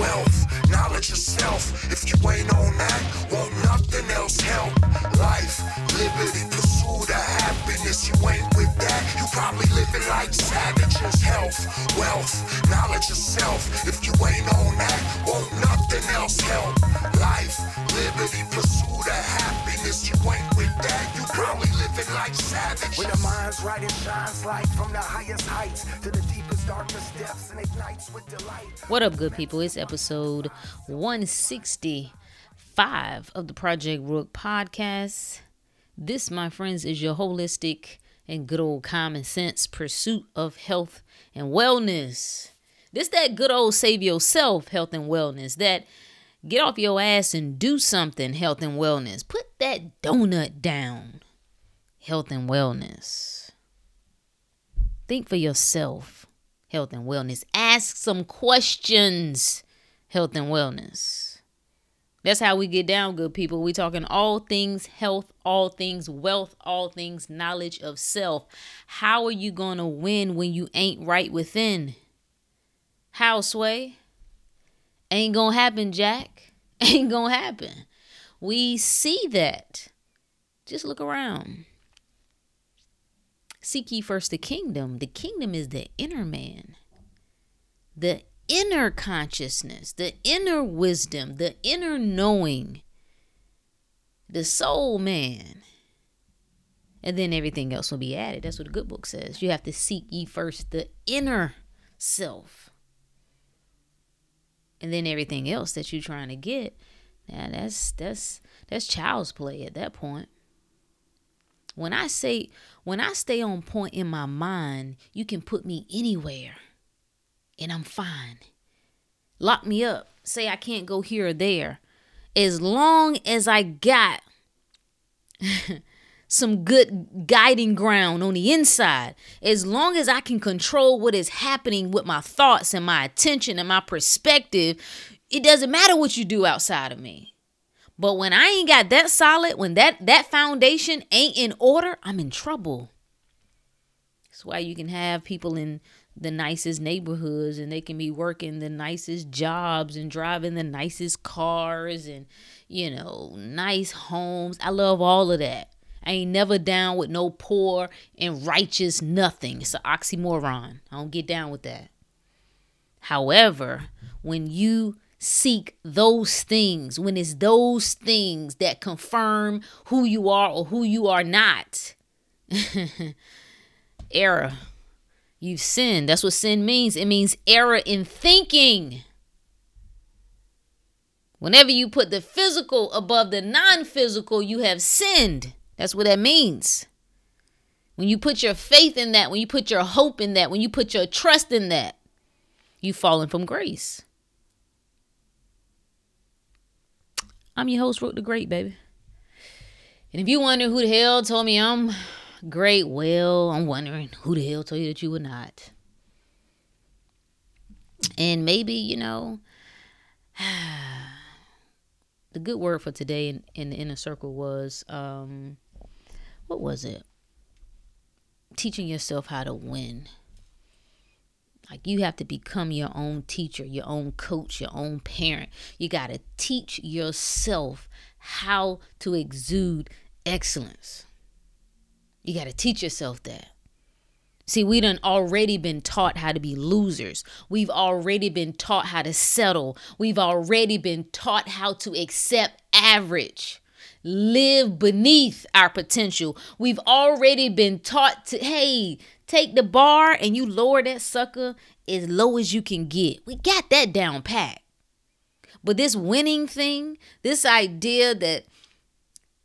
wealth, knowledge yourself. If you ain't on that, won't nothing else help. Life, liberty, pursuit of happiness. You ain't with that, you probably living like savages. Health, wealth, knowledge yourself. If you ain't on that, won't nothing else help. Life, liberty, pursuit of happiness. You ain't with that, you probably living like savages. When the mind's right, it shines light from the highest heights to the deepest What up, good people? It's episode 165 of the Project Rook podcast. This, my friends, is your holistic and good old common sense pursuit of health and wellness. This that good old save yourself health and wellness. That get off your ass and do something health and wellness. Put that donut down health and wellness. Think for yourself health and wellness. Ask some questions health and wellness. That's how we get down, good people. We talking all things health, all things wealth, all things knowledge of self. How are you gonna win when you ain't right within? How sway? Ain't gonna happen, Jack. Ain't gonna happen. We see that. Just look around. Seek ye first the kingdom. The kingdom is the inner man, the inner consciousness, the inner wisdom, the inner knowing, the soul man. And then everything else will be added. That's what the good book says. You have to seek ye first the inner self. And then everything else that you're trying to get, now that's that's that's child's play at that point. When I say when I stay on point in my mind, you can put me anywhere and I'm fine. Lock me up. Say I can't go here or there. As long as I got some good guiding ground on the inside, as long as I can control what is happening with my thoughts and my attention and my perspective, it doesn't matter what you do outside of me. But when I ain't got that solid, when that that foundation ain't in order, I'm in trouble. That's why you can have people in the nicest neighborhoods and they can be working the nicest jobs and driving the nicest cars and you know nice homes. I love all of that. I ain't never down with no poor and righteous nothing. It's an oxymoron. I don't get down with that. However when you seek those things when it's those things that confirm who you are or who you are not error You've sinned. That's what sin means. It means error in thinking. Whenever you put the physical above the non physical, you have sinned. That's what that means. When you put your faith in that, when you put your hope in that, when you put your trust in that, you've fallen from grace. I'm your host, Rook the Great, baby. And if you wonder who the hell told me I'm great, well, I'm wondering who the hell told you that you were not. And maybe, you know, the good word for today in, in the inner circle was um what was it? Teaching yourself how to win. Like you have to become your own teacher, your own coach, your own parent. You got to teach yourself how to exude excellence. You got to teach yourself that. See, we done already been taught how to be losers. We've already been taught how to settle. We've already been taught how to accept average, live beneath our potential. We've already been taught to, hey, take the bar and you lower that sucker as low as you can get. We got that down pat. But this winning thing, this idea that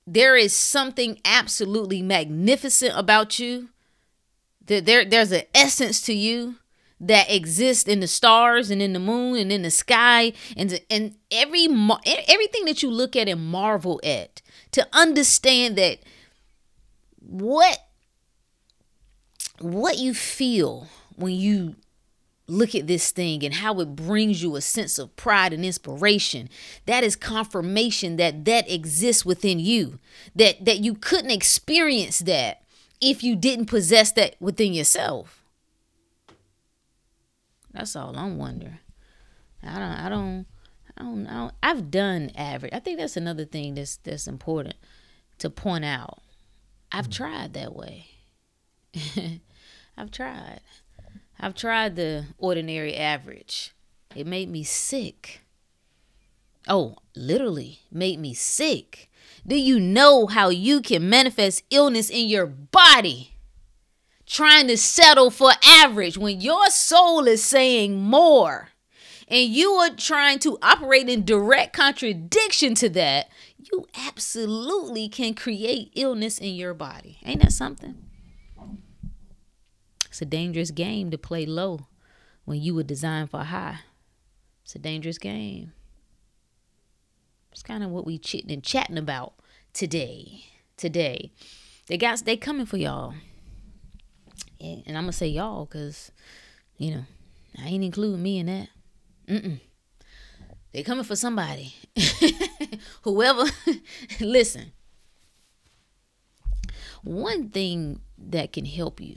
there is something absolutely magnificent about you. That there, there's an essence to you that exists in the stars and in the moon and in the sky and and every everything that you look at and marvel at. To understand that what what you feel when you look at this thing and how it brings you a sense of pride and inspiration that is confirmation that that exists within you that that you couldn't experience that if you didn't possess that within yourself that's all i'm wondering I don't I don't I don't know. I've done average. I think that's another thing that's that's important to point out. I've mm. tried that way. I've tried. I've tried the ordinary average. It made me sick. Oh, literally made me sick. Do you know how you can manifest illness in your body? Trying to settle for average when your soul is saying more and you are trying to operate in direct contradiction to that, you absolutely can create illness in your body. Ain't that something? It's a dangerous game to play low when you were designed for high. It's a dangerous game. It's kind of what we chitting and chatting about today. Today, they got they coming for y'all, and I'm gonna say y'all because you know I ain't including me in that. Mm-mm. They coming for somebody. Whoever, listen. One thing that can help you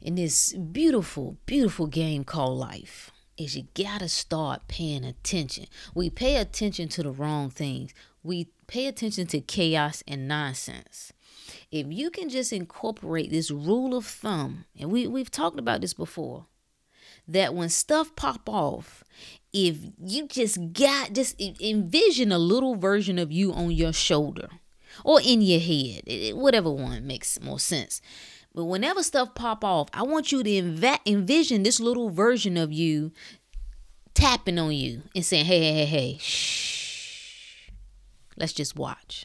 in this beautiful, beautiful game called life is you gotta start paying attention. We pay attention to the wrong things. We pay attention to chaos and nonsense. If you can just incorporate this rule of thumb, and we, we've talked about this before, that when stuff pop off, if you just got just envision a little version of you on your shoulder or in your head, whatever one makes more sense. But whenever stuff pop off, I want you to env- envision this little version of you tapping on you and saying, "Hey, hey, hey, hey, shh. Let's just watch."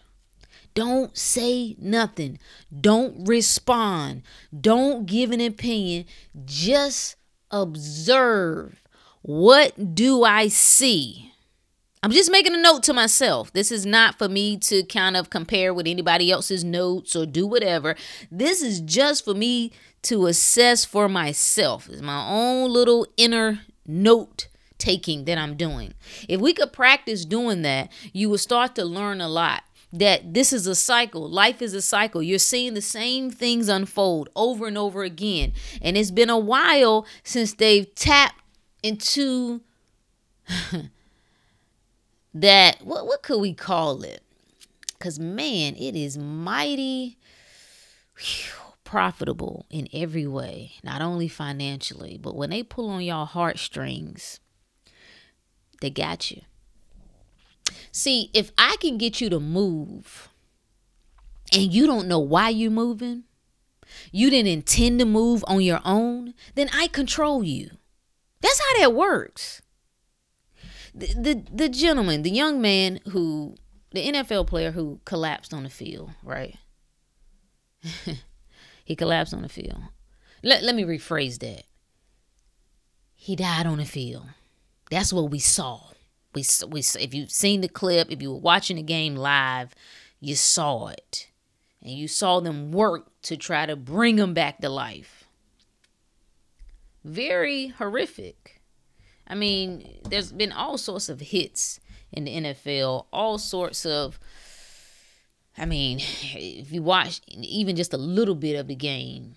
Don't say nothing. Don't respond. Don't give an opinion. Just observe. What do I see? I'm just making a note to myself. This is not for me to kind of compare with anybody else's notes or do whatever. This is just for me to assess for myself. It's my own little inner note taking that I'm doing. If we could practice doing that, you would start to learn a lot. That this is a cycle. Life is a cycle. You're seeing the same things unfold over and over again. And it's been a while since they've tapped into that what what could we call it? Cuz man, it is mighty whew, profitable in every way, not only financially, but when they pull on y'all heartstrings, they got you. See, if I can get you to move and you don't know why you're moving, you didn't intend to move on your own, then I control you. That's how that works. The, the, the gentleman, the young man who, the NFL player who collapsed on the field, right? he collapsed on the field. Let, let me rephrase that. He died on the field. That's what we saw. We, we if you've seen the clip, if you were watching the game live, you saw it. And you saw them work to try to bring him back to life. Very horrific. I mean, there's been all sorts of hits in the NFL, all sorts of I mean, if you watch even just a little bit of the game,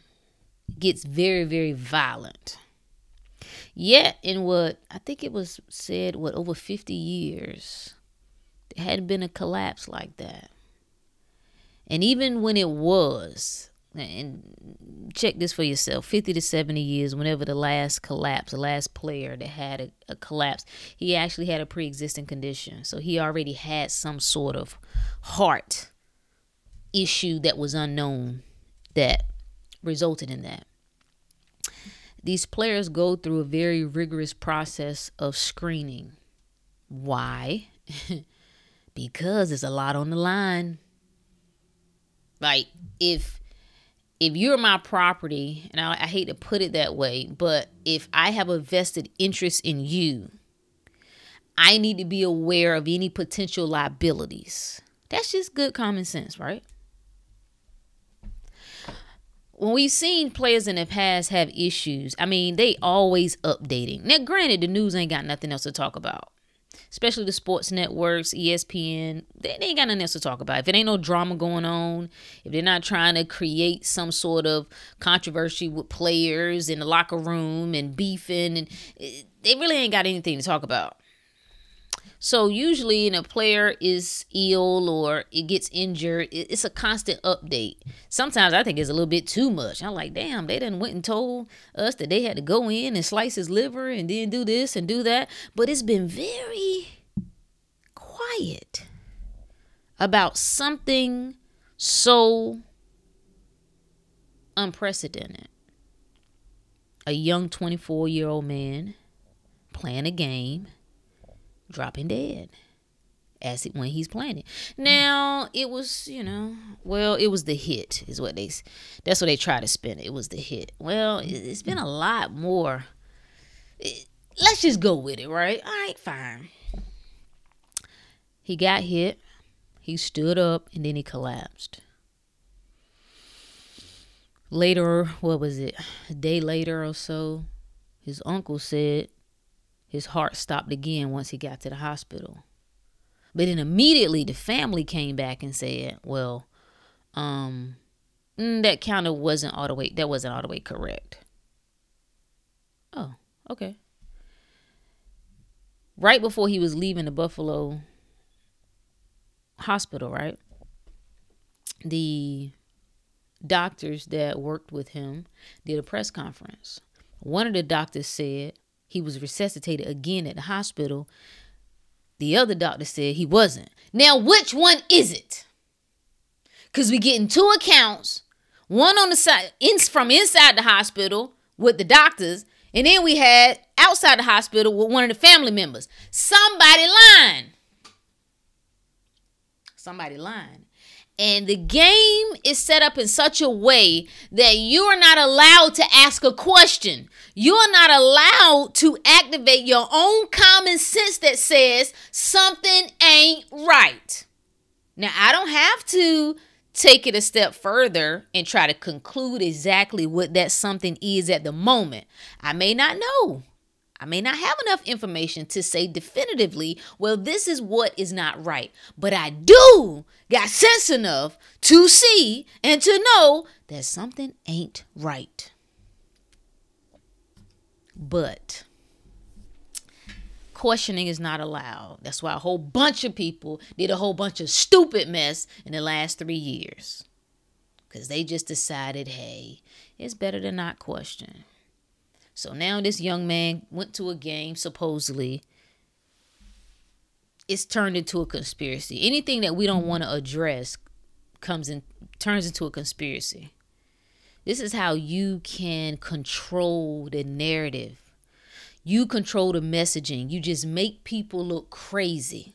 gets very, very violent. Yet, in what I think it was said, what over 50 years, there hadn't been a collapse like that. And even when it was, and check this for yourself 50 to 70 years, whenever the last collapse, the last player that had a, a collapse, he actually had a pre existing condition. So he already had some sort of heart issue that was unknown that resulted in that these players go through a very rigorous process of screening. Why? because there's a lot on the line. Like if if you're my property, and I, I hate to put it that way, but if I have a vested interest in you, I need to be aware of any potential liabilities. That's just good common sense, right? When we've seen players in the past have issues, I mean, they always updating. Now, granted, the news ain't got nothing else to talk about. Especially the sports networks, ESPN, they, ain't got nothing else to talk about. If it ain't no drama going on, if they're not trying to create some sort of controversy with players in the locker room and beefing, and eh, they really ain't got anything to talk about. So usually, when a player is ill or it gets injured, it's a constant update. Sometimes I think it's a little bit too much. I'm like, damn, they done went and told us that they had to go in and slice his liver and then do this and do that. But it's been very quiet about something so unprecedented. A young 24 year old man playing a game dropping dead as it, when he's playing it. Now it was, you know, well, it was the hit is what they. That's what they try to spin it. It was the hit. Well, it, it's been a lot more. It, let's just go with it, right? All right, fine. He got hit. He stood up and then he collapsed. Later, what was it? A day later or so, his uncle said his heart stopped again once he got to the hospital. But then immediately the family came back and said, well, um, mm, that kind of wasn't all the way, that wasn't all the way correct. Oh, okay. Right before he was leaving the Buffalo hospital, right? The doctors that worked with him did a press conference. One of the doctors said he was resuscitated again at the hospital. The other doctor said he wasn't. Now, which one is it? Because we getting two accounts, one on the side in, from inside the hospital with the doctors, and then we had outside the hospital with one of the family members. Somebody lying. Somebody lying. And the game is set up in such a way that you are not allowed to ask a question. You are not allowed to activate your own common sense that says something ain't right. Now, I don't have to take it a step further and try to conclude exactly what that something is at the moment. I may not know. I may not have enough information to say definitively, well, this is what is not right. But I do got sense enough to see and to know that something ain't right. But questioning is not allowed. That's why a whole bunch of people did a whole bunch of stupid mess in the last three years. Because they just decided, hey, it's better to not question. So now this young man went to a game, supposedly. It's turned into a conspiracy. Anything that we don't want to address comes in turns into a conspiracy. This is how you can control the narrative. You control the messaging. You just make people look crazy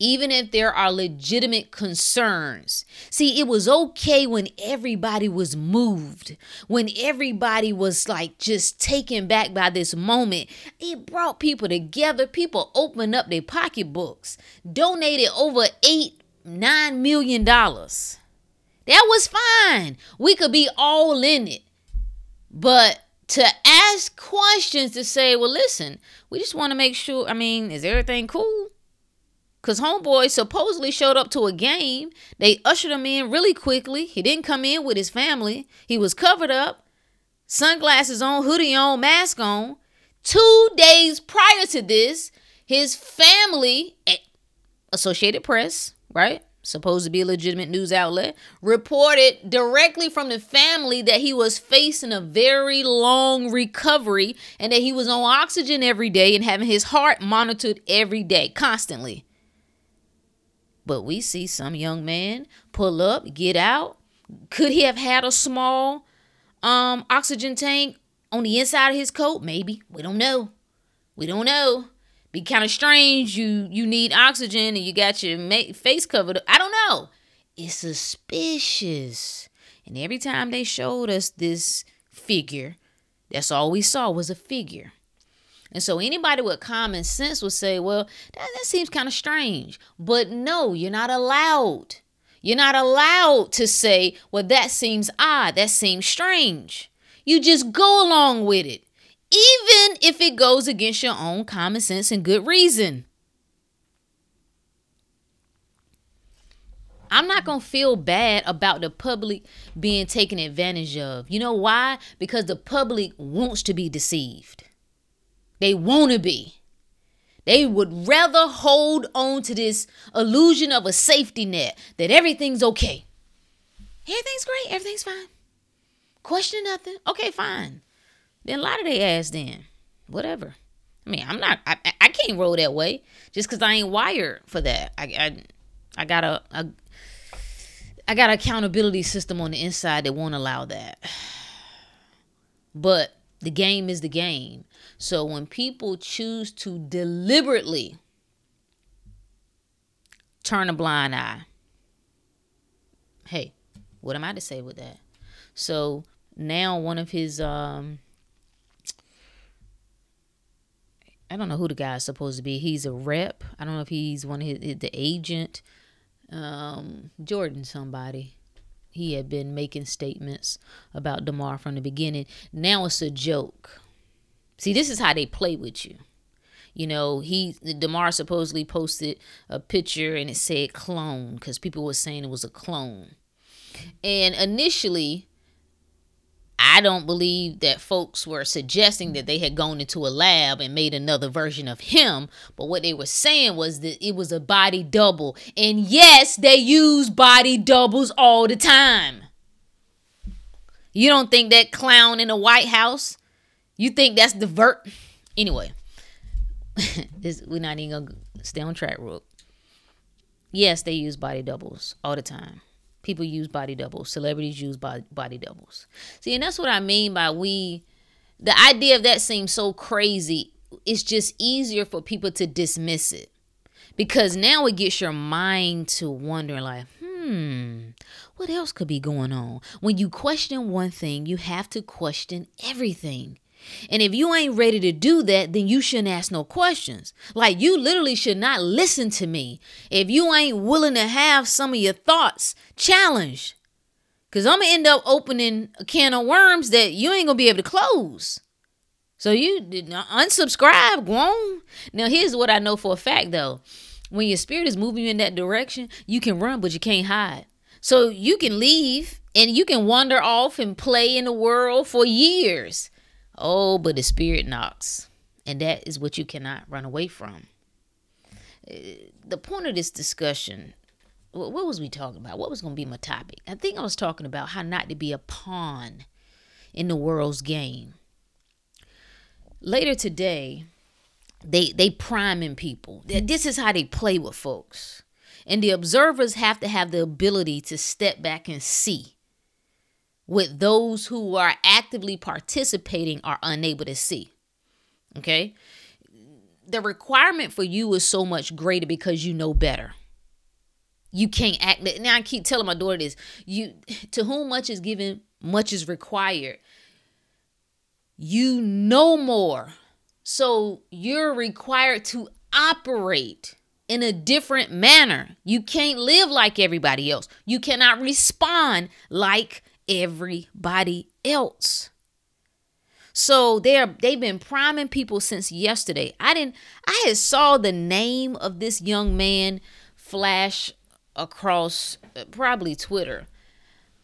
even if there are legitimate concerns. See, it was okay when everybody was moved, when everybody was like just taken back by this moment. It brought people together. People opened up their pocketbooks, donated over eight, nine million dollars. That was fine. We could be all in it. But to ask questions to say, well, listen, we just want to make sure, I mean, is everything cool? Because Homeboy supposedly showed up to a game. They ushered him in really quickly. He didn't come in with his family, he was covered up, sunglasses on, hoodie on, mask on. Two days prior to this, his family, eh, Associated Press, right? Supposed to be a legitimate news outlet, reported directly from the family that he was facing a very long recovery and that he was on oxygen every day and having his heart monitored every day, constantly. But we see some young man pull up, get out. Could he have had a small um oxygen tank on the inside of his coat? Maybe. We don't know. We don't know. Be kind of strange. You you need oxygen and you got your ma- face covered. I don't know. It's suspicious. And every time they showed us this figure, that's all we saw was a figure. And so anybody with common sense would say, well, that, that seems kind of strange. But no, you're not allowed. You're not allowed to say, well, that seems odd. That seems strange. You just go along with it, even if it goes against your own common sense and good reason. I'm not going to feel bad about the public being taken advantage of. You know why? Because the public wants to be deceived. They want to be. They would rather hold on to this illusion of a safety net that everything's okay. Everything's great, everything's fine. Question nothing. Okay, fine. Then lie to their ass then. Whatever. I mean, I'm not I, I can't roll that way just because I ain't wired for that. I I, I got a, a I got accountability system on the inside that won't allow that. But the game is the game. So when people choose to deliberately turn a blind eye, hey, what am I to say with that? So now one of his um I don't know who the guy is supposed to be. He's a rep. I don't know if he's one of his the agent. Um Jordan somebody he had been making statements about Damar from the beginning. Now it's a joke. See, this is how they play with you. You know, he Damar supposedly posted a picture and it said clone because people were saying it was a clone. And initially, I don't believe that folks were suggesting that they had gone into a lab and made another version of him. But what they were saying was that it was a body double. And yes, they use body doubles all the time. You don't think that clown in the White House? You think that's the vert? Anyway, this, we're not even gonna stay on track, Rook. Yes, they use body doubles all the time. People use body doubles. Celebrities use body, body doubles. See and that's what i mean by we the idea of that seems so crazy. It's just easier for people to dismiss it. Because now it gets your mind to wondering like hmm what else could be going on? When you question one thing you have to question everything and if you ain't ready to do that, then you shouldn't ask no questions. Like you literally should not listen to me if you ain't willing to have some of your thoughts challenged. Cause I'm gonna end up opening a can of worms that you ain't gonna be able to close. So you unsubscribe, grown. Now here's what I know for a fact though. When your spirit is moving you in that direction, you can run, but you can't hide. So you can leave and you can wander off and play in the world for years Oh, but the spirit knocks. And that is what you cannot run away from. Uh, the point of this discussion, what was we talking about? What was going to be my topic? I think I was talking about how not to be a pawn in the world's game. Later today, they they priming people. Mm-hmm. This is how they play with folks. And the observers have to have the ability to step back and see with those who are actively participating are unable to see. Okay? The requirement for you is so much greater because you know better. You can't act now I keep telling my daughter this. You to whom much is given, much is required. You know more. So you're required to operate in a different manner. You can't live like everybody else. You cannot respond like everybody else. So they're they've been priming people since yesterday. I didn't I had saw the name of this young man flash across uh, probably Twitter.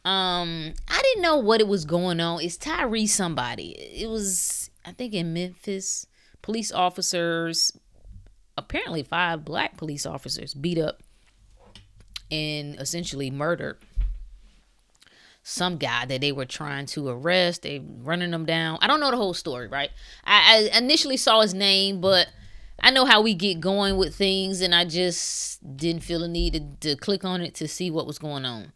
Um I didn't know what it was going on. It's Tyree somebody. It was I think in Memphis, police officers apparently five black police officers beat up and essentially murdered some guy that they were trying to arrest. They running them down. I don't know the whole story, right? I, I initially saw his name, but I know how we get going with things, and I just didn't feel the need to, to click on it to see what was going on.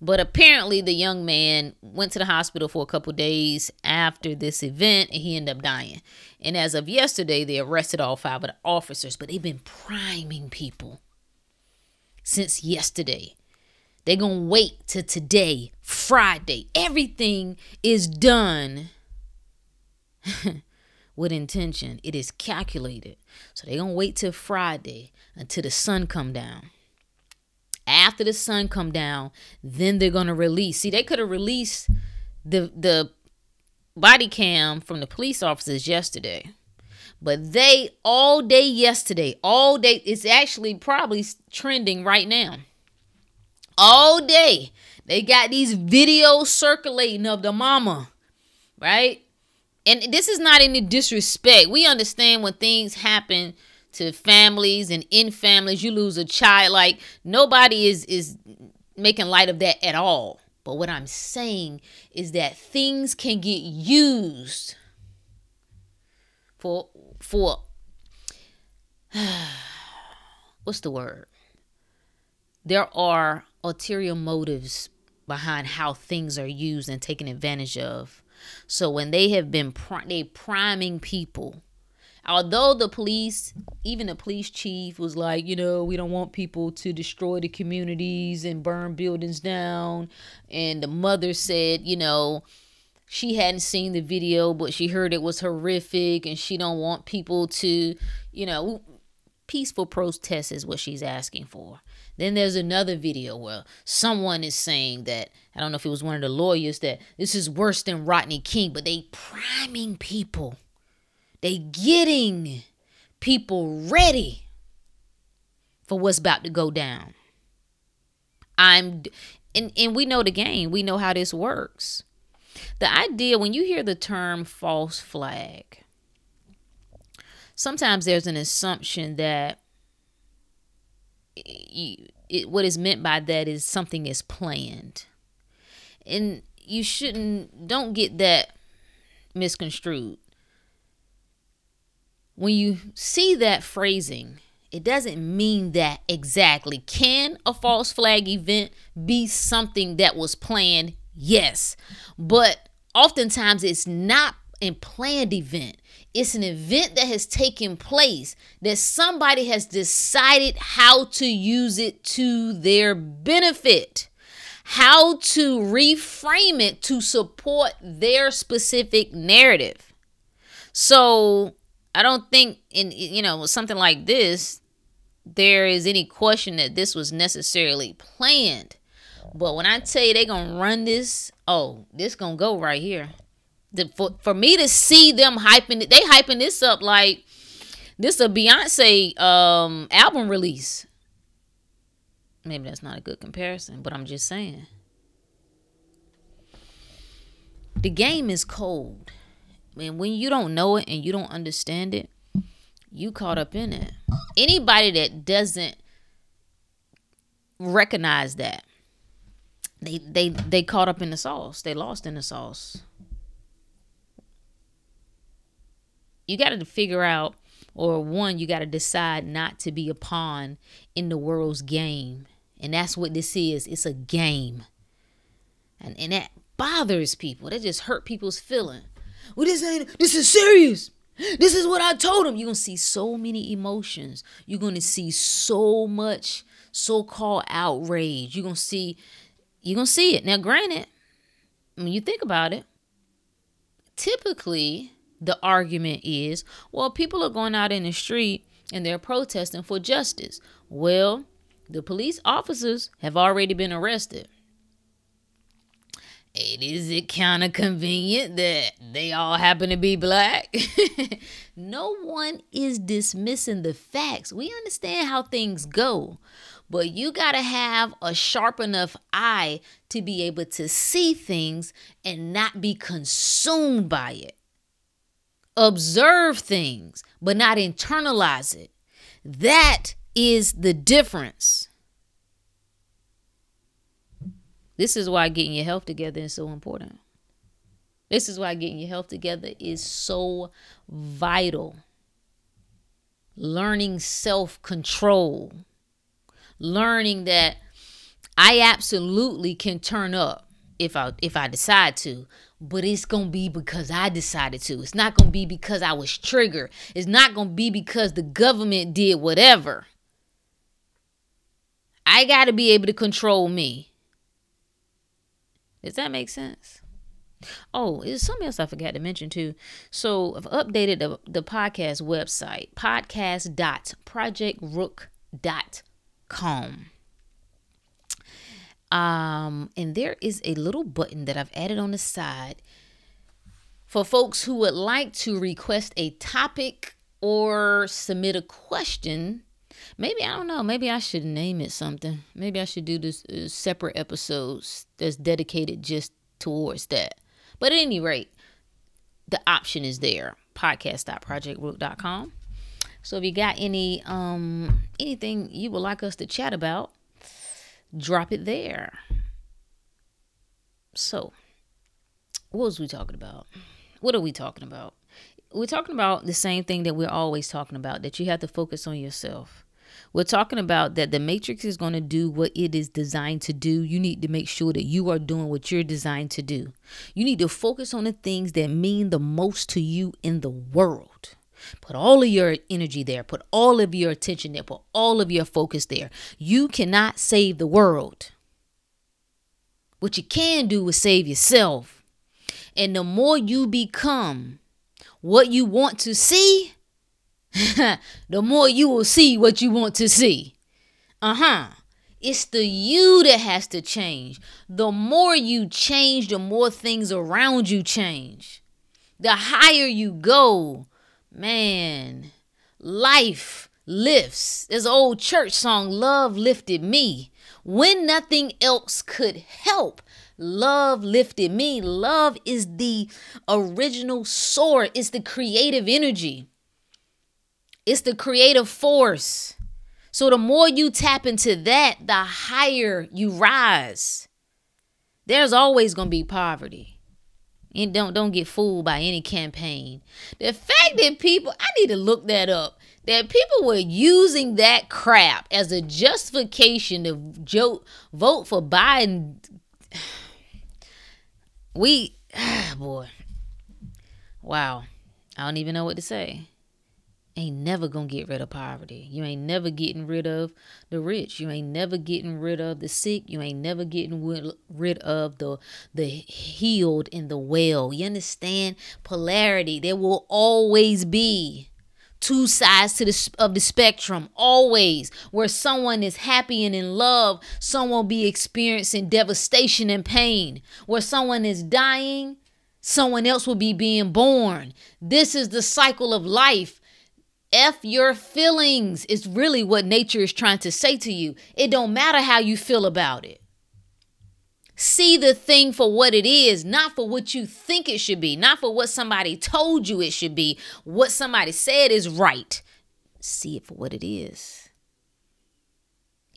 But apparently, the young man went to the hospital for a couple days after this event and he ended up dying. And as of yesterday, they arrested all five of the officers, but they've been priming people since yesterday. They're going to wait to today, Friday. Everything is done with intention. It is calculated. So they're going to wait till Friday until the sun come down. After the sun come down, then they're going to release. See, they could have released the the body cam from the police officers yesterday. But they all day yesterday, all day, it's actually probably trending right now all day. They got these videos circulating of the mama, right? and this is not any disrespect. We understand when things happen to families and in families, you lose a child. Like nobody is is making light of that at all. But what I'm saying is that things can get used for for what's the word? There are ulterior motives behind how things are used and taken advantage of. So when they have been they priming people, although the police, even the police chief was like, you know, we don't want people to destroy the communities and burn buildings down, and the mother said, you know, she hadn't seen the video, but she heard it was horrific, and she don't want people to, you know, peaceful protest is what she's asking for. Then there's another video where someone is saying that I don't know if it was one of the lawyers that this is worse than Rodney King, but they priming people. They getting people ready for what's about to go down. I'm and and we know the game. We know how this works. The idea when you hear the term false flag, sometimes there's an assumption that it, what is meant by that is something is planned. And you shouldn't, don't get that misconstrued. When you see that phrasing, it doesn't mean that exactly. Can a false flag event be something that was planned? Yes. But oftentimes it's not a planned event. It's an event that has taken place that somebody has decided how to use it to their benefit, how to reframe it to support their specific narrative. So I don't think in you know something like this there is any question that this was necessarily planned. But when I tell you they're gonna run this, oh, this gonna go right here the, for for me to see them hyping it, they hyping this up like this a Beyonce um album release. Maybe that's not a good comparison, but I'm just saying. The game is cold. And when you don't know it and you don't understand it, you caught up in it. Anybody that doesn't recognize that, they they they caught up in the sauce. They lost in the sauce. You got to figure out or one you got to decide not to be a pawn in the world's game. And that's what this is. It's a game. And and that bothers people. That just hurt people's feeling. Well this ain't this is serious. This is what i told him you're gonna see so many emotions. You're gonna see so much so-called outrage. You're gonna see you're gonna see it. Now granted when you think about it typically the argument is well, people are going out in the street and they're protesting for justice. Well, the police officers have already been arrested. And is it kind of convenient that they all happen to be black? no one is dismissing the facts. We understand how things go. But you got to have a sharp enough eye to be able to see things and not be consumed by it observe things, but not internalize it. That is the difference. This is why getting your health together is so important. This is why getting your health together is so vital. Learning self control, learning that I absolutely can turn up if I if I decide to, but it's gonna be because I decided to. It's not gonna be because I was triggered. It's not gonna be because the government did whatever. I gotta be able to control me. Does that make sense? Oh, there's something else I forgot to mention too. So I've updated the, the podcast website, podcast.projectrook.com. Um, and there is a little button that I've added on the side for folks who would like to request a topic or submit a question. Maybe I don't know. Maybe I should name it something. Maybe I should do this uh, separate episodes that's dedicated just towards that. But at any rate, the option is there podcast.projectrook.com. So if you got any um anything you would like us to chat about, drop it there. So, what was we talking about? What are we talking about? We're talking about the same thing that we're always talking about that you have to focus on yourself. We're talking about that the matrix is going to do what it is designed to do. You need to make sure that you are doing what you're designed to do. You need to focus on the things that mean the most to you in the world. Put all of your energy there. Put all of your attention there. Put all of your focus there. You cannot save the world. What you can do is save yourself. And the more you become what you want to see, the more you will see what you want to see. Uh huh. It's the you that has to change. The more you change, the more things around you change. The higher you go, man, life lifts. An old church song, Love Lifted Me. When nothing else could help, love lifted me. Love is the original source, it's the creative energy. It's the creative force. So the more you tap into that, the higher you rise. There's always going to be poverty. And don't don't get fooled by any campaign. The fact that people I need to look that up. That people were using that crap as a justification to jo- vote for Biden. We ah, boy. Wow. I don't even know what to say ain't never gonna get rid of poverty. You ain't never getting rid of the rich. You ain't never getting rid of the sick. You ain't never getting rid of the the healed and the well. You understand polarity? There will always be two sides to the of the spectrum always where someone is happy and in love someone will be experiencing devastation and pain where someone is dying someone else will be being born this is the cycle of life F your feelings is really what nature is trying to say to you. It don't matter how you feel about it. See the thing for what it is, not for what you think it should be, not for what somebody told you it should be, what somebody said is right. See it for what it is.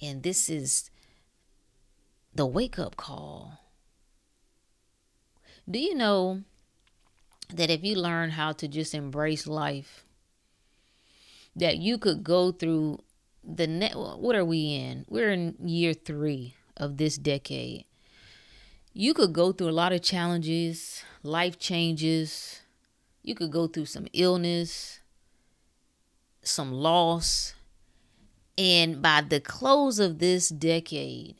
And this is the wake up call. Do you know that if you learn how to just embrace life, that you could go through the net what are we in? We're in year three of this decade. You could go through a lot of challenges life changes. You could go through some illness some loss. And by the close of this decade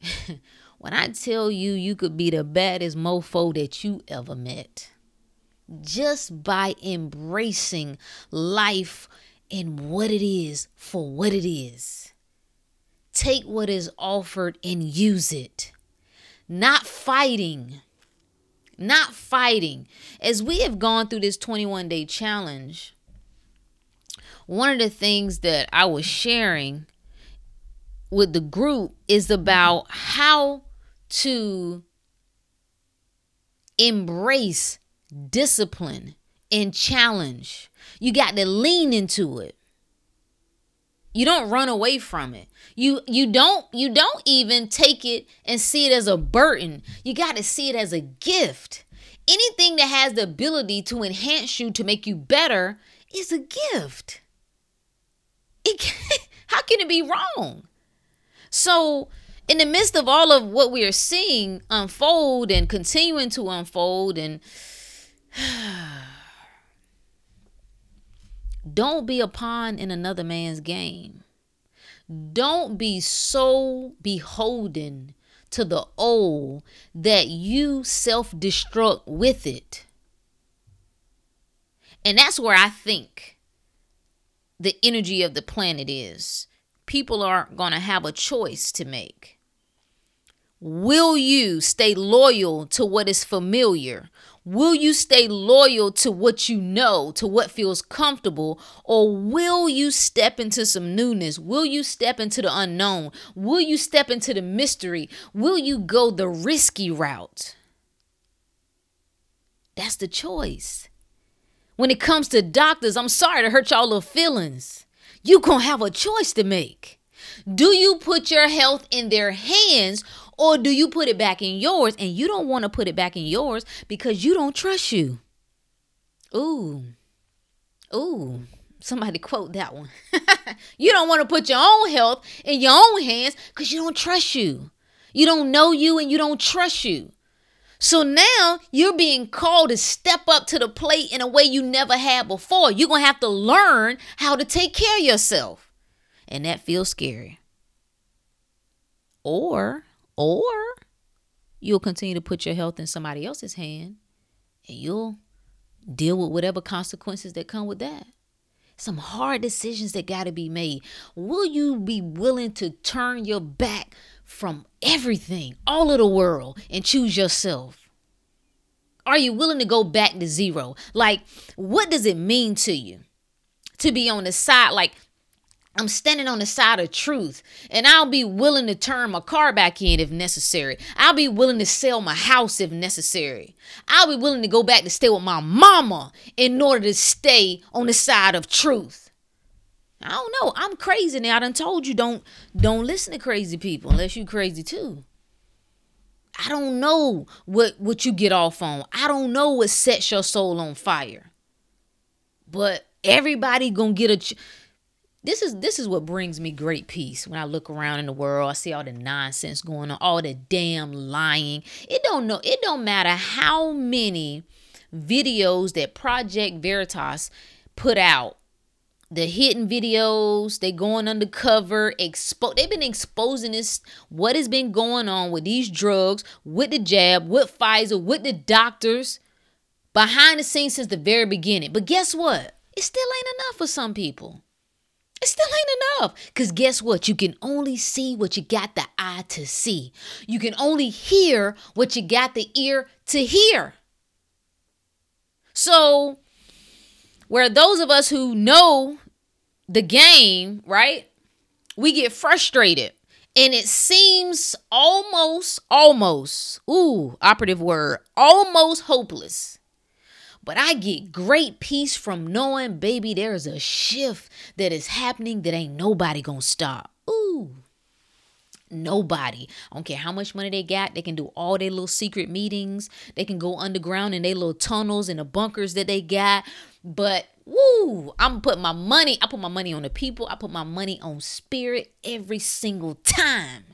when i tell you you could be the baddest mofo that you ever met just by embracing life and what it is for what it is. Take what is offered and use it. Not fighting. Not fighting. As we have gone through this 21 day challenge, one of the things that I was sharing with the group is about how to embrace discipline and challenge. You got to lean into it. You don't run away from it. You you don't you don't even take it and see it as a burden. You got to see it as a gift. Anything that has the ability to enhance you to make you better is a gift. It can, how can it be wrong? So, in the midst of all of what we are seeing unfold and continuing to unfold and Don't be a pawn in another man's game. Don't be so beholden to the old that you self destruct with it. And that's where I think the energy of the planet is. People are going to have a choice to make. Will you stay loyal to what is familiar? Will you stay loyal to what you know, to what feels comfortable, or will you step into some newness? Will you step into the unknown? Will you step into the mystery? Will you go the risky route? That's the choice. When it comes to doctors, I'm sorry to hurt y'all little feelings. You gonna have a choice to make. Do you put your health in their hands or do you put it back in yours? And you don't want to put it back in yours because you don't trust you. Ooh. Ooh. Somebody quote that one. you don't want to put your own health in your own hands because you don't trust you. You don't know you and you don't trust you. So now you're being called to step up to the plate in a way you never had before. You're going to have to learn how to take care of yourself. And that feels scary. Or, or you'll continue to put your health in somebody else's hand and you'll deal with whatever consequences that come with that some hard decisions that got to be made. Will you be willing to turn your back from everything, all of the world, and choose yourself? Are you willing to go back to zero? Like, what does it mean to you to be on the side? Like, I'm standing on the side of truth and I'll be willing to turn my car back in if necessary. I'll be willing to sell my house if necessary. I'll be willing to go back to stay with my mama in order to stay on the side of truth. I don't know. I'm crazy now. I done told you don't don't listen to crazy people unless you crazy too. I don't know what what you get off on. I don't know what sets your soul on fire. But everybody gonna get a ch- this is this is what brings me great peace when I look around in the world. I see all the nonsense going on, all the damn lying. It don't know. It don't matter how many videos that Project Veritas put out. The hidden videos, they going undercover, expo- they've been exposing this what has been going on with these drugs, with the jab, with Pfizer, with the doctors behind the scenes since the very beginning. But guess what? It still ain't enough for some people. It still ain't enough. Because guess what? You can only see what you got the eye to see. You can only hear what you got the ear to hear. So, where those of us who know the game, right, we get frustrated. And it seems almost, almost, ooh, operative word, almost hopeless but I get great peace from knowing, baby, there's a shift that is happening that ain't nobody gonna stop. Ooh. Nobody. I don't care how much money they got. They can do all their little secret meetings. They can go underground in their little tunnels and the bunkers that they got. But woo, I'm putting my money. I put my money on the people. I put my money on spirit every single time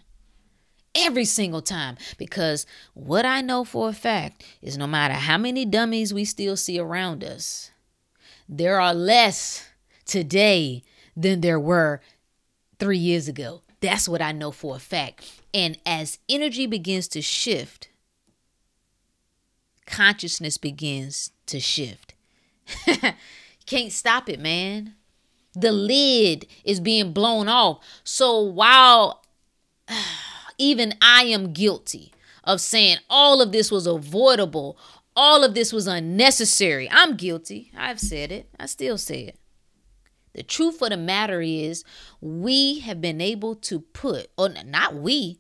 every single time because what I know for a fact is no matter how many dummies we still see around us, there are less today than there were three years ago. That's what I know for a fact. And as energy begins to shift, consciousness begins to shift. Can't stop it, man. The lid is being blown off. So while even I am guilty of saying all of this was avoidable, all of this was unnecessary. I'm guilty. I've said it. I still say it. The truth of the matter is, we have been able to put, or not we,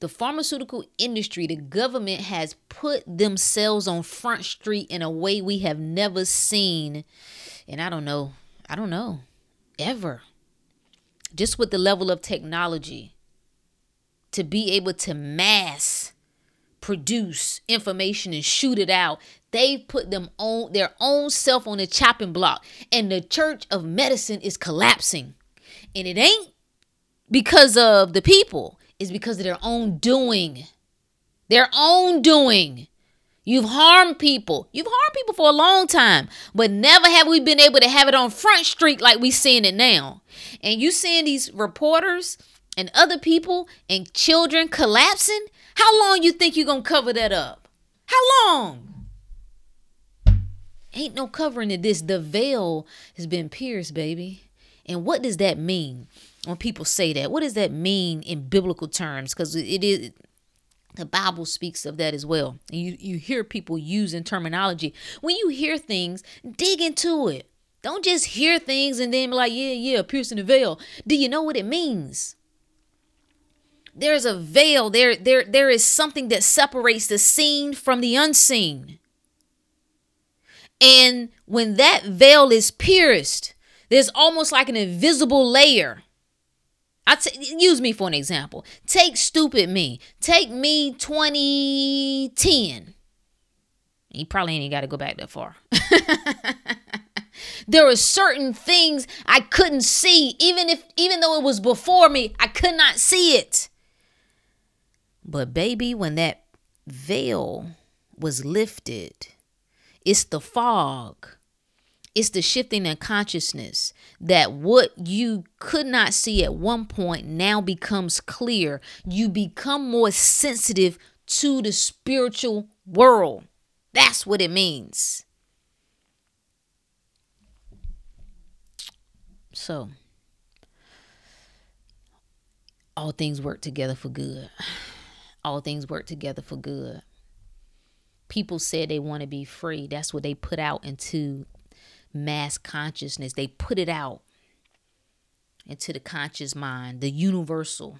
the pharmaceutical industry, the government has put themselves on Front Street in a way we have never seen. And I don't know, I don't know, ever. Just with the level of technology to be able to mass produce information and shoot it out. They've put them on their own self on the chopping block. And the church of medicine is collapsing. And it ain't because of the people, it's because of their own doing. Their own doing. You've harmed people. You've harmed people for a long time, but never have we been able to have it on Front Street like we seeing it now. And you seeing these reporters and other people and children collapsing, how long you think you're going to cover that up? How long? Ain't no covering to this. The veil has been pierced, baby. And what does that mean when people say that? What does that mean in biblical terms? Because it is the Bible speaks of that as well. And you, you hear people using terminology. When you hear things, dig into it. Don't just hear things and then be like, yeah, yeah, piercing the veil. Do you know what it means? There's a veil there there there is something that separates the seen from the unseen And when that veil is pierced, there's almost like an invisible layer. I t- use me for an example. Take stupid me. Take me 2010. You probably ain't got to go back that far. there were certain things I couldn't see, even if even though it was before me, I could not see it. But baby, when that veil was lifted, it's the fog. It's the shifting in consciousness that what you could not see at one point now becomes clear. You become more sensitive to the spiritual world. That's what it means. So, all things work together for good. All things work together for good. People said they want to be free. That's what they put out into mass consciousness. They put it out into the conscious mind, the universal.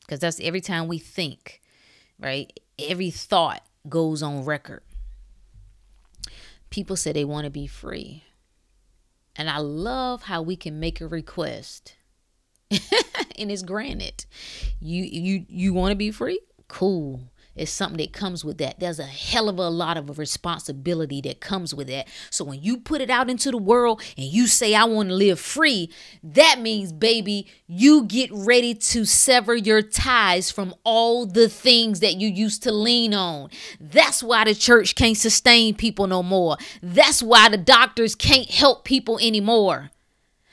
Because that's every time we think, right? Every thought goes on record. People say they want to be free. And I love how we can make a request and it's granted. You you you want to be free? Cool. It's something that comes with that. There's a hell of a lot of responsibility that comes with that. So when you put it out into the world and you say, I want to live free, that means, baby, you get ready to sever your ties from all the things that you used to lean on. That's why the church can't sustain people no more. That's why the doctors can't help people anymore.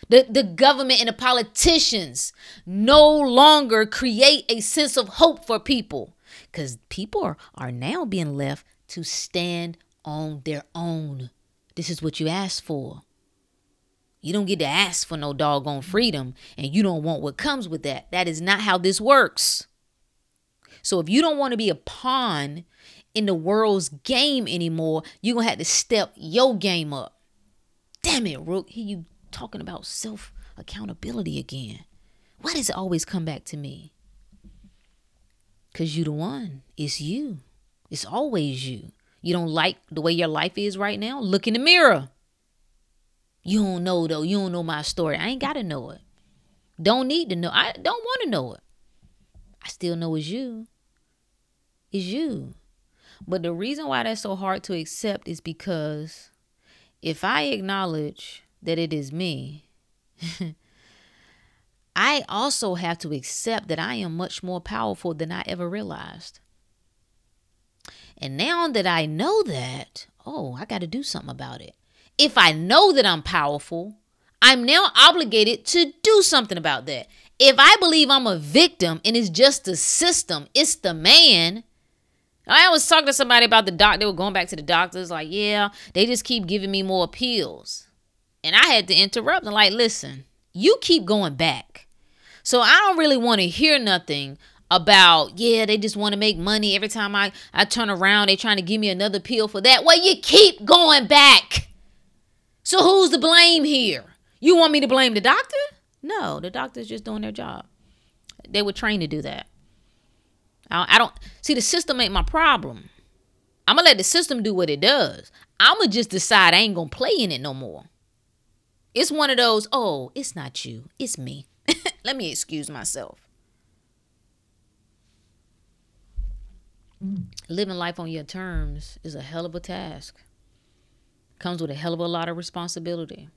The, the government and the politicians no longer create a sense of hope for people because people are, are now being left to stand on their own. This is what you asked for. You don't get to ask for no doggone freedom and you don't want what comes with that. That is not how this works. So if you don't want to be a pawn in the world's game anymore, you're going to have to step your game up. Damn it, Rook. Here you talking about self accountability again. Why does it always come back to me? Cause you the one. It's you. It's always you. You don't like the way your life is right now? Look in the mirror. You don't know though. You don't know my story. I ain't gotta know it. Don't need to know. I don't want to know it. I still know it's you. It's you. But the reason why that's so hard to accept is because if I acknowledge that it is me, I also have to accept that I am much more powerful than I ever realized. And now that I know that, oh, I got to do something about it. If I know that I'm powerful, I'm now obligated to do something about that. If I believe I'm a victim and it's just the system, it's the man. I was talking to somebody about the doctor. They were going back to the doctors, like, yeah, they just keep giving me more pills. And I had to interrupt and, like, listen, you keep going back. So I don't really want to hear nothing about yeah they just want to make money every time I I turn around they trying to give me another pill for that. Well, you keep going back. So who's to blame here? You want me to blame the doctor? No, the doctor's just doing their job. They were trained to do that. I, I don't see the system ain't my problem. I'm gonna let the system do what it does. I'm gonna just decide I ain't gonna play in it no more. It's one of those, oh, it's not you, it's me. Let me excuse myself. Living life on your terms is a hell of a task. Comes with a hell of a lot of responsibility.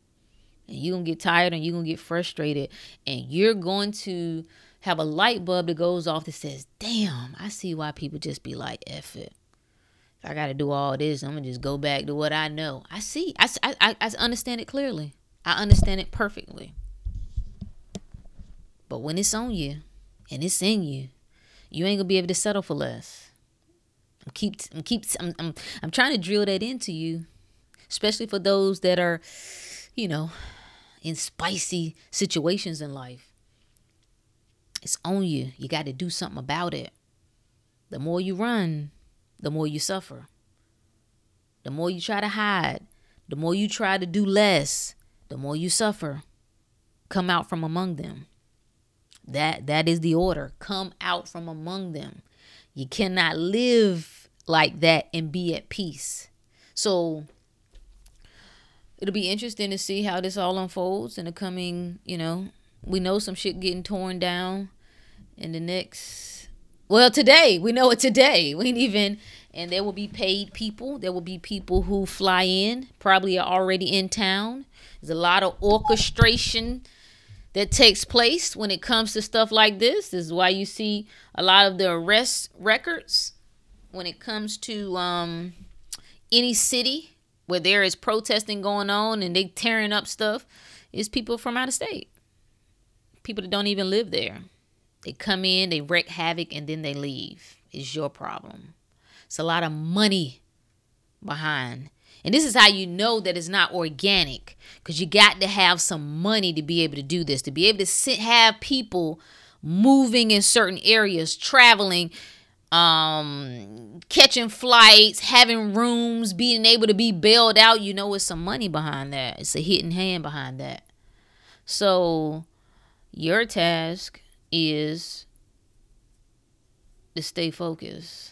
And you're going to get tired and you're going to get frustrated. And you're going to have a light bulb that goes off that says, damn, I see why people just be like, F it. If I got to do all this, I'm going to just go back to what I know. I see. I, I, I understand it clearly. I understand it perfectly. But when it's on you and it's in you, you ain't gonna be able to settle for less. I'm keep I'm keep I'm I'm, I'm trying to drill that into you, especially for those that are, you know, in spicy situations in life. It's on you. You got to do something about it. The more you run, the more you suffer. The more you try to hide, the more you try to do less, the more you suffer. Come out from among them. That that is the order. Come out from among them. You cannot live like that and be at peace. So it'll be interesting to see how this all unfolds in the coming, you know, we know some shit getting torn down in the next well today we know it today we ain't even and there will be paid people. There will be people who fly in probably are already in town. There's a lot of orchestration that takes place when it comes to stuff like this. This is why you see a lot of the arrest records when it comes to um, any city where there is protesting going on and they tearing up stuff. Is people from out of state. People that don't even live there. They come in they wreak havoc and then they leave. It's your problem it's a lot of money behind and this is how you know that it's not organic because you got to have some money to be able to do this, to be able to sit, have people moving in certain areas, traveling, um, catching flights, having rooms, being able to be bailed out. You know, it's some money behind that. It's a hidden hand behind that. So, your task is to stay focused.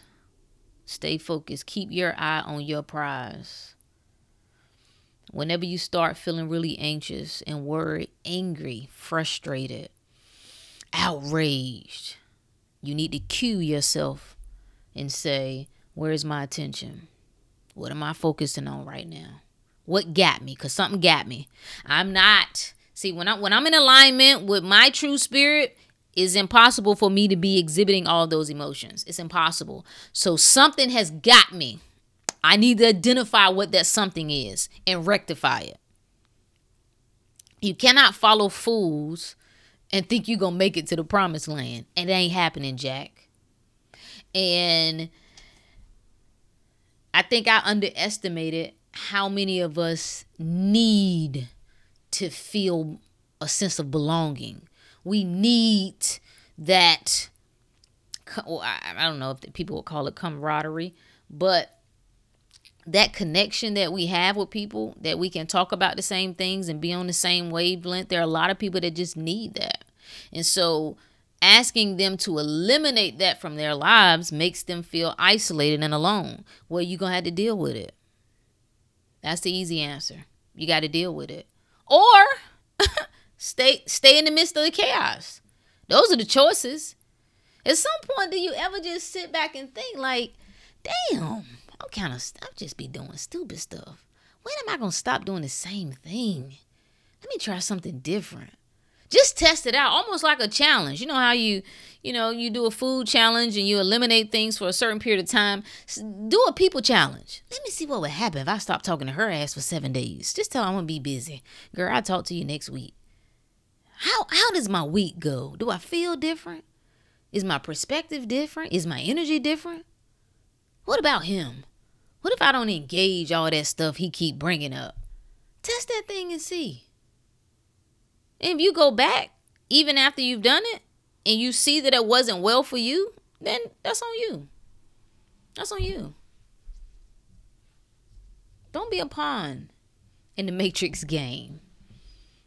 Stay focused. Keep your eye on your prize. Whenever you start feeling really anxious and worried, angry, frustrated, outraged, you need to cue yourself and say, Where's my attention? What am I focusing on right now? What got me? Because something got me. I'm not. See, when, I, when I'm in alignment with my true spirit, it's impossible for me to be exhibiting all those emotions. It's impossible. So something has got me. I need to identify what that something is and rectify it. You cannot follow fools and think you're going to make it to the promised land. And it ain't happening, Jack. And I think I underestimated how many of us need to feel a sense of belonging. We need that. I don't know if people would call it camaraderie, but that connection that we have with people that we can talk about the same things and be on the same wavelength there are a lot of people that just need that. And so asking them to eliminate that from their lives makes them feel isolated and alone. Well you're gonna have to deal with it. That's the easy answer. You got to deal with it. Or stay stay in the midst of the chaos those are the choices at some point do you ever just sit back and think like damn I'm kind of, I'll just be doing stupid stuff. When am I to stop doing the same thing? Let me try something different. Just test it out, almost like a challenge. You know how you, you know, you do a food challenge and you eliminate things for a certain period of time. Do a people challenge. Let me see what would happen if I stop talking to her ass for seven days. Just tell her I'm gonna be busy. Girl, I'll talk to you next week. How how does my week go? Do I feel different? Is my perspective different? Is my energy different? What about him? What if I don't engage all that stuff he keep bringing up? Test that thing and see. And if you go back, even after you've done it, and you see that it wasn't well for you, then that's on you. That's on you. Don't be a pawn in the matrix game.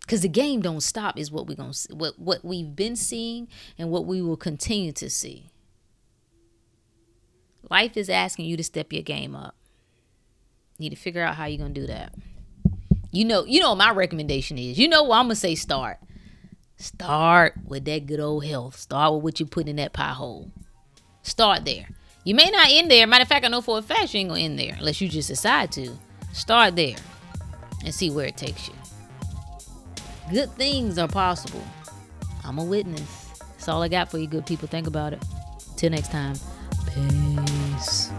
Cause the game don't stop is what we're gonna see, what what we've been seeing and what we will continue to see. Life is asking you to step your game up. you Need to figure out how you're gonna do that. You know, you know what my recommendation is. You know what I'm gonna say start. Start with that good old health. Start with what you put in that pie hole. Start there. You may not end there. Matter of fact, I know for a fact you ain't gonna end there unless you just decide to. Start there and see where it takes you. Good things are possible. I'm a witness. That's all I got for you, good people. Think about it. Till next time. Peace.